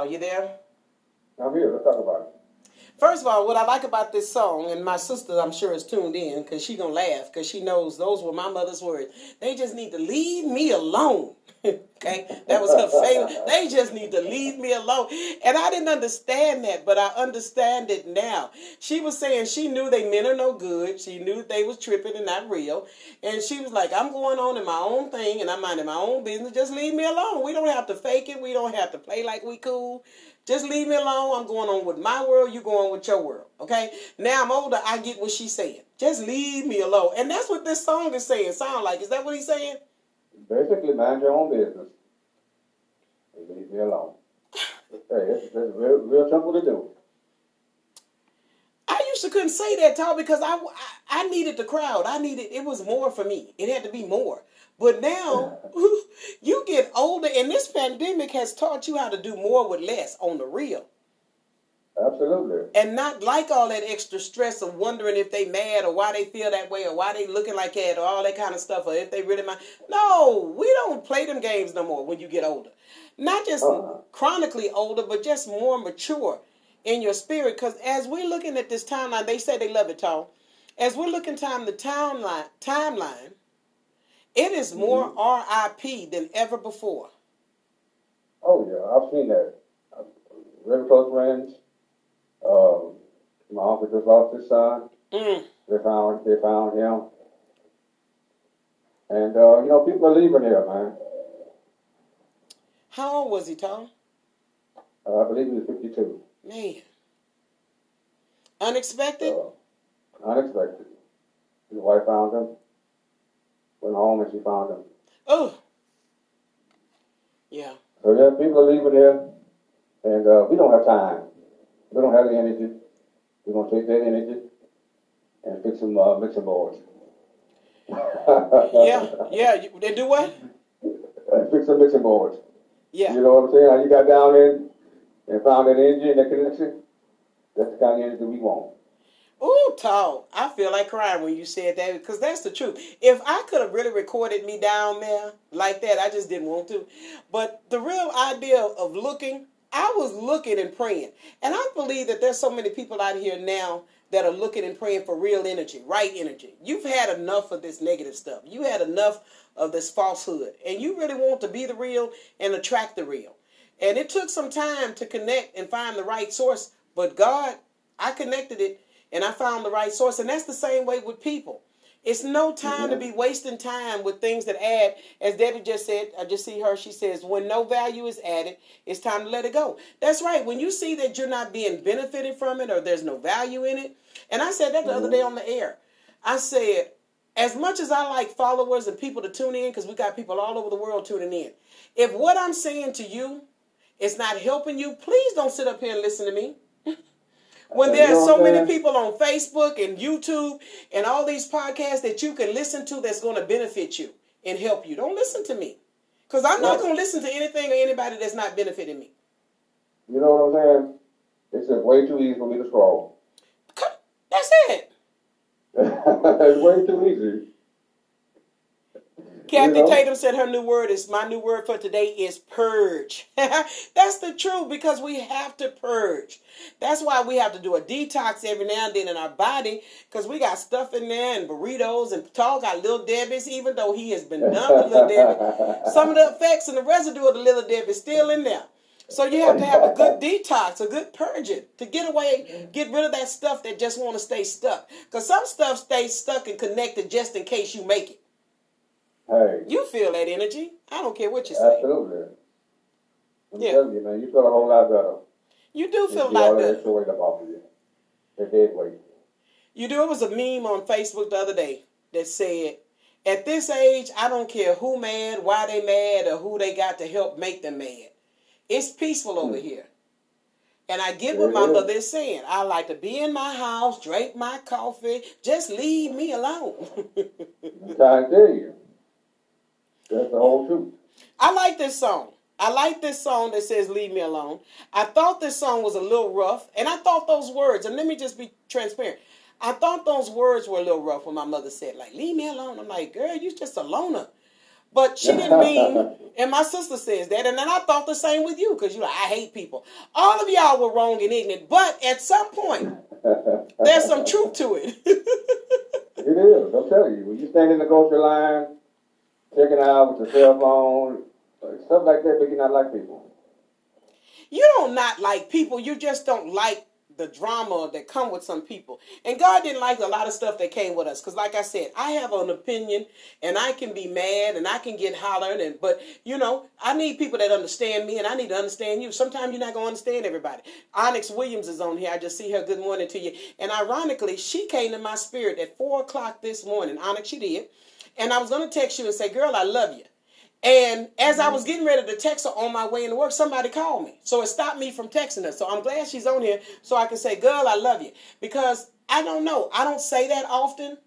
Tal, you there? I'm here. Let's talk about it. First of all, what I like about this song, and my sister, I'm sure, is tuned in because she gonna laugh because she knows those were my mother's words. They just need to leave me alone. Okay, that was her favorite. They just need to leave me alone, and I didn't understand that, but I understand it now. She was saying she knew they meant her no good. She knew they was tripping and not real, and she was like, "I'm going on in my own thing, and I'm minding my own business. Just leave me alone. We don't have to fake it. We don't have to play like we cool." Just leave me alone. I'm going on with my world. You going with your world. Okay. Now I'm older. I get what she's saying. Just leave me alone. And that's what this song is saying. Sound like? Is that what he's saying? Basically, mind your own business. And leave me alone. hey, it's, it's real, real simple to do. I used to couldn't say that, Tom, because I, I, I needed the crowd. I needed it was more for me. It had to be more. But now you get older, and this pandemic has taught you how to do more with less on the real. Absolutely. And not like all that extra stress of wondering if they mad or why they feel that way or why they looking like that or all that kind of stuff or if they really mind. No, we don't play them games no more when you get older. Not just uh-huh. chronically older, but just more mature in your spirit. Because as we're looking at this timeline, they say they love it, Tom. As we're looking time the timeline, timeline, it is more mm-hmm. RIP than ever before. Oh yeah, I've seen that. Very close friends. Um, my uncle just lost his son. Mm. They found they found him, and uh, you know people are leaving here, man. How old was he, Tom? Uh, I believe he was fifty-two. Man, unexpected. Uh, unexpected. His wife found him. Went home and she found him. Oh. Yeah. So yeah, people are leaving here, and uh, we don't have time. We don't have the energy. We're gonna take that energy and fix some uh, mixing boards. yeah, yeah. They do what? And fix some mixing boards. Yeah. You know what I'm saying? How you got down in and found that energy and that connection? That's the kind of energy we want. Ooh, talk. I feel like crying when you said that because that's the truth. If I could have really recorded me down there like that, I just didn't want to. But the real idea of looking, I was looking and praying. And I believe that there's so many people out here now that are looking and praying for real energy, right energy. You've had enough of this negative stuff. You had enough of this falsehood. And you really want to be the real and attract the real. And it took some time to connect and find the right source. But God, I connected it and I found the right source. And that's the same way with people. It's no time mm-hmm. to be wasting time with things that add, as Debbie just said, I just see her, she says, when no value is added, it's time to let it go. That's right. When you see that you're not being benefited from it or there's no value in it, and I said that the mm-hmm. other day on the air. I said, as much as I like followers and people to tune in, because we got people all over the world tuning in, if what I'm saying to you is not helping you, please don't sit up here and listen to me. When there are so many people on Facebook and YouTube and all these podcasts that you can listen to that's going to benefit you and help you, don't listen to me. Because I'm not going to listen to anything or anybody that's not benefiting me. You know what I'm saying? It's just way too easy for me to scroll. That's it. it's way too easy. Kathy you know? Tatum said her new word is my new word for today is purge. That's the truth because we have to purge. That's why we have to do a detox every now and then in our body because we got stuff in there and burritos and Paul got little Debbie's, even though he has been done with little Debbie. Some of the effects and the residue of the little Debbie is still in there. So you have to have a good detox, a good purging to get away, get rid of that stuff that just want to stay stuck. Because some stuff stays stuck and connected just in case you make it. Hey. You feel that energy. I don't care what you say. Absolutely. I'm yeah. telling you, man, you feel a whole lot better. You do feel a lot better. weight up off of you. The dead weight. You do. It was a meme on Facebook the other day that said, at this age, I don't care who mad, why they mad, or who they got to help make them mad. It's peaceful over hmm. here. And I get what my mother is saying. I like to be in my house, drink my coffee, just leave me alone. I tell you. That's the whole truth. I like this song. I like this song that says "Leave Me Alone." I thought this song was a little rough, and I thought those words. And let me just be transparent. I thought those words were a little rough when my mother said, "Like, leave me alone." I'm like, "Girl, you're just a loner." But she didn't mean, and my sister says that, and then I thought the same with you because you like, I hate people. All of y'all were wrong and ignorant, but at some point, there's some truth to it. it is. I'm telling you, when you stand in the grocery line, checking out with your cell phone, stuff like that, make you not like people. You don't not like people. You just don't like the drama that come with some people. And God didn't like a lot of stuff that came with us. Because like I said, I have an opinion and I can be mad and I can get hollered. And but you know, I need people that understand me and I need to understand you. Sometimes you're not gonna understand everybody. Onyx Williams is on here. I just see her. Good morning to you. And ironically, she came to my spirit at four o'clock this morning. Onyx, she did. And I was gonna text you and say, girl, I love you. And as I mm-hmm. was getting ready to text her on my way into work, somebody called me. So it stopped me from texting her. So I'm glad she's on here so I can say, girl, I love you. Because I don't know. I don't say that often.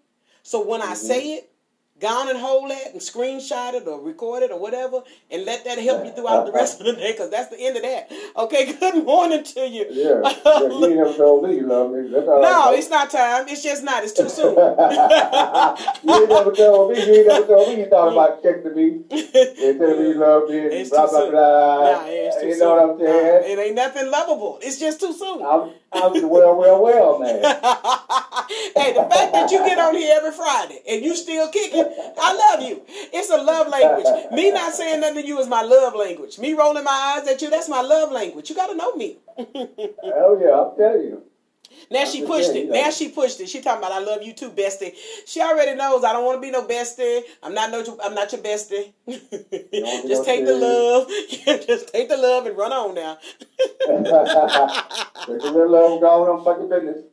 So when I mm-hmm. say it, Go on and hold that and screenshot it or record it or whatever and let that help you throughout the rest of the day because that's the end of that. Okay, good morning to you. Yeah, yeah you ain't never told me you love me. No, it's not time. It's just not. It's too soon. you ain't never told me. You ain't never told me you thought about texting me and telling me you love me and it's blah, blah, blah. Nah, it's too you soon. know what I'm saying? Nah, it ain't nothing lovable. It's just too soon. I'm, I'm well, well, well, man. hey, the fact that you get on here every Friday and you still kicking, I love you. It's a love language. Me not saying nothing to you is my love language. Me rolling my eyes at you, that's my love language. You got to know me. Hell yeah, I'm telling you. Now she pushed it. Now she pushed it. She talking about I love you too, bestie. She already knows I don't want to be no bestie. I'm not no. I'm not your bestie. Just take the love. Just take the love and run on now. take the little love and go on fucking business.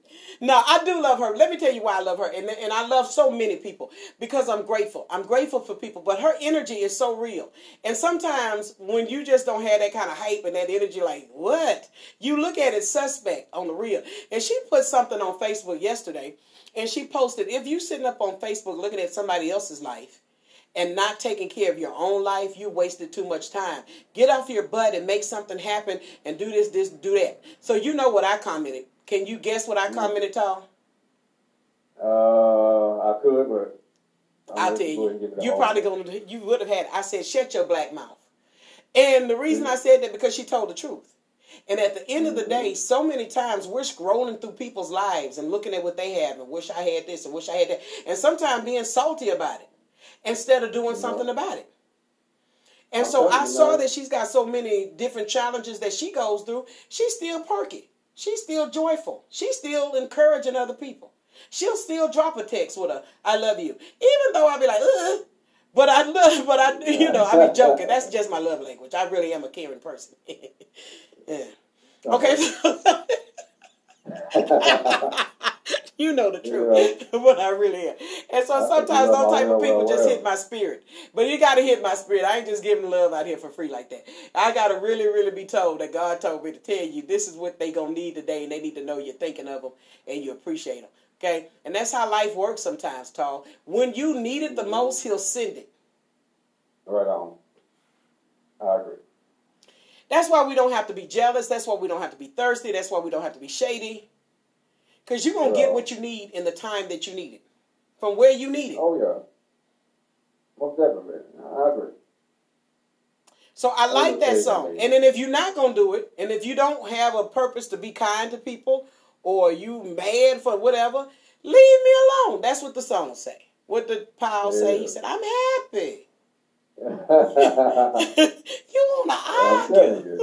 No, I do love her. Let me tell you why I love her. And, and I love so many people because I'm grateful. I'm grateful for people, but her energy is so real. And sometimes when you just don't have that kind of hype and that energy, like, what? You look at it suspect on the real. And she put something on Facebook yesterday and she posted if you sitting up on Facebook looking at somebody else's life, and not taking care of your own life, you wasted too much time. Get off your butt and make something happen and do this, this, do that. So you know what I commented. Can you guess what I commented, on? Uh, I could, but i will tell you. You probably gonna you would have had. I said, shut your black mouth. And the reason mm-hmm. I said that because she told the truth. And at the end of the day, mm-hmm. so many times we're scrolling through people's lives and looking at what they have and wish I had this and wish I had that. And sometimes being salty about it instead of doing something about it. And so I saw that she's got so many different challenges that she goes through. She's still perky. She's still joyful. She's still encouraging other people. She'll still drop a text with a "I love you," even though I'll be like, Ugh. but I love, but I, you know, I be joking. That's just my love language. I really am a caring person. yeah. Okay. you know the truth, yeah. but I really am. And so sometimes those type of people just hit my spirit. But you got to hit my spirit. I ain't just giving love out here for free like that. I got to really, really be told that God told me to tell you this is what they gonna need today, and they need to know you're thinking of them and you appreciate them. Okay, and that's how life works sometimes, Tahl. When you need it the most, He'll send it. Right on. I agree. That's why we don't have to be jealous. That's why we don't have to be thirsty. That's why we don't have to be shady. Because you're going to get what you need in the time that you need it, from where you need it. Oh, yeah. Most definitely. I agree. So I like that song. And then if you're not going to do it, and if you don't have a purpose to be kind to people, or you mad for whatever, leave me alone. That's what the song say. What did Paul yeah. say? He said, I'm happy. you want to argue.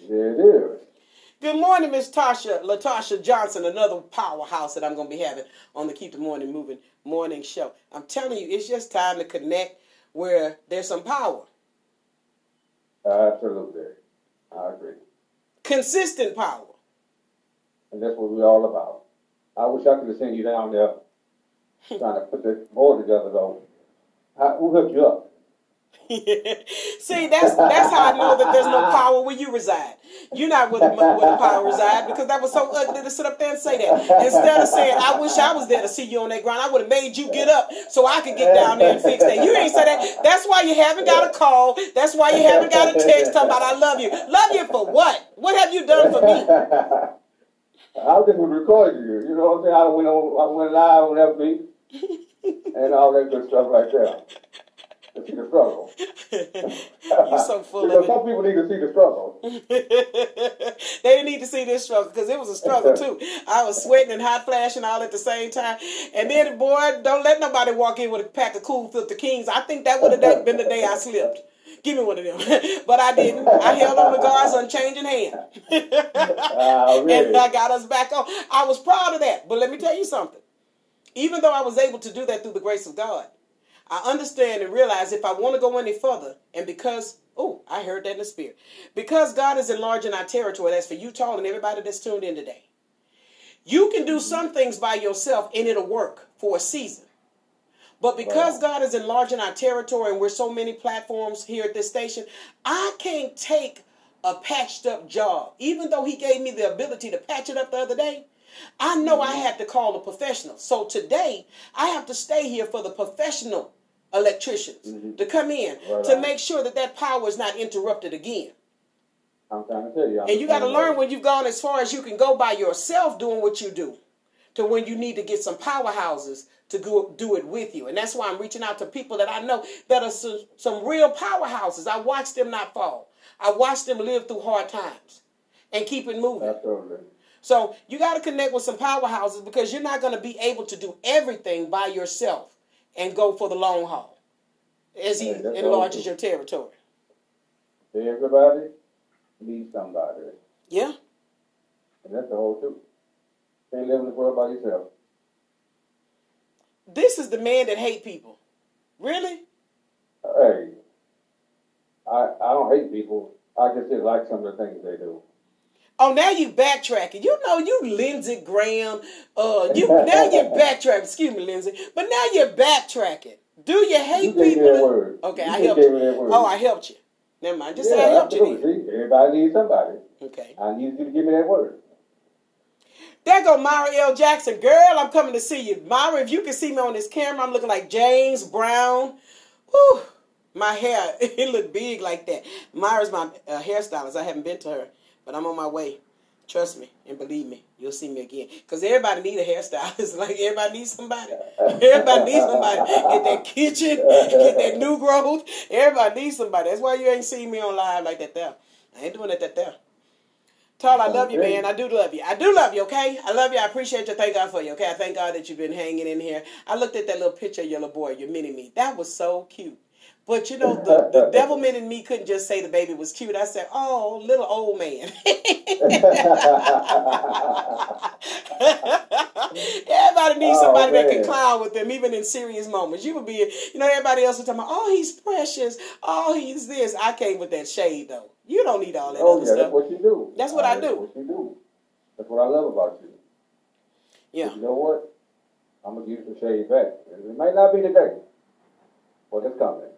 yeah, it is. Good morning, Miss Tasha, Latasha Johnson, another powerhouse that I'm going to be having on the Keep the Morning Moving morning show. I'm telling you, it's just time to connect where there's some power. Uh, absolutely. I agree. Consistent power. And that's what we're all about. I wish I could have seen you down there trying to put the board together, though. I, who hooked you up? See, that's that's how I know that there's no power where you reside. You're not where the, where the power reside because that was so ugly to sit up there and say that. Instead of saying, I wish I was there to see you on that ground, I would have made you get up so I could get down there and fix that. You ain't said that. That's why you haven't got a call. That's why you haven't got a text talking about I love you. Love you for what? What have you done for me? I was just recording you. You know what I'm saying? I went on, I went live on FB. and all that good stuff right there. To see the struggle. You're so full because of it. some people need to see the struggle. they didn't need to see this struggle because it was a struggle too. I was sweating and hot flashing all at the same time. And then, boy, don't let nobody walk in with a pack of Kool Filter Kings. I think that would have been the day I slipped. Give me one of them. but I didn't. I held on to God's unchanging hand. Ah, really? and I got us back on. I was proud of that. But let me tell you something. Even though I was able to do that through the grace of God, I understand and realize if I want to go any further, and because, oh, I heard that in the spirit, because God is enlarging our territory, that's for you, Tahl, and everybody that's tuned in today. You can do some mm-hmm. things by yourself and it'll work for a season. But because Wow. God is enlarging our territory and we're so many platforms here at this station, I can't take a patched up job. Even though He gave me the ability to patch it up the other day, I know I mm-hmm. had to call a professional. So today, I have to stay here for the professional electricians mm-hmm. to come in Right to on. make sure that that power is not interrupted again. I'm trying to tell you. I'm And you got to learn when you've gone as far as you can go by yourself doing what you do to when you need to get some powerhouses to go do it with you. And that's why I'm reaching out to people that I know that are some, some real powerhouses. I watched them not fall. I watched them live through hard times and keep it moving. Absolutely. So you got to connect with some powerhouses because you're not going to be able to do everything by yourself and go for the long haul as he Hey, enlarges your territory. Everybody needs somebody. Yeah. And that's the whole truth. Can't live in this world by yourself. This is the man that hate people. Really? Hey, I I don't hate people. I just dislike some of the things they do. Oh, now you backtracking. You know you Lindsey Graham. Uh, you now you're backtracking. Excuse me, Lindsey, but now you're backtracking. Do you hate You people? that word. Okay, You I helped you. Oh, I helped you. Never mind. Just say I yeah, helped you. absolutely. See, everybody needs somebody. Okay. I need you to give me that word. There go Myra L. Jackson. Girl, I'm coming to see you. Myra, if you can see me on this camera, I'm looking like James Brown. Whew. My hair, it looked big like that. Myra's my uh, hairstylist. I haven't been to her, but I'm on my way. Trust me and believe me, you'll see me again. Because everybody need a hairstylist. Like everybody needs somebody. Everybody needs somebody. Get that kitchen, get that new growth. Everybody needs somebody. That's why you ain't seen me on live like that there. I ain't doing it that there. Tahl, I love you, man. I do love you. I do love you, okay? I love you. I appreciate you. Thank God for you, okay? I thank God that you've been hanging in here. I looked at that little picture of your little boy, your mini me. That was so cute. But you know, the, the devilman in me couldn't just say the baby was cute. I said, oh, little old man. everybody needs Oh, somebody that can clown with them, even in serious moments. You would be, you know, everybody else was talking about, oh, he's precious. Oh, he's this. I came with that shade, though. You don't need all that oh other yeah, stuff. that's what you do. That's what I That's do. what you do. That's what I love about you. yeah. But you know what? I'm gonna give you some shade back. It might not be today, but it's coming.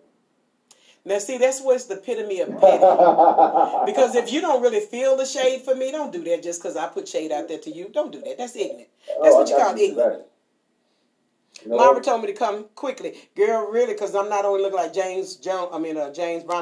Now, see, that's what's the epitome of petty. Because if you don't really feel the shade for me, don't do that just because I put shade out there to you. Don't do that. That's ignorant. That's Oh, what you call ignorant. You Mara what? told me to come quickly, girl. Really, because I'm not only looking like James Jones. I mean, uh, James Brown.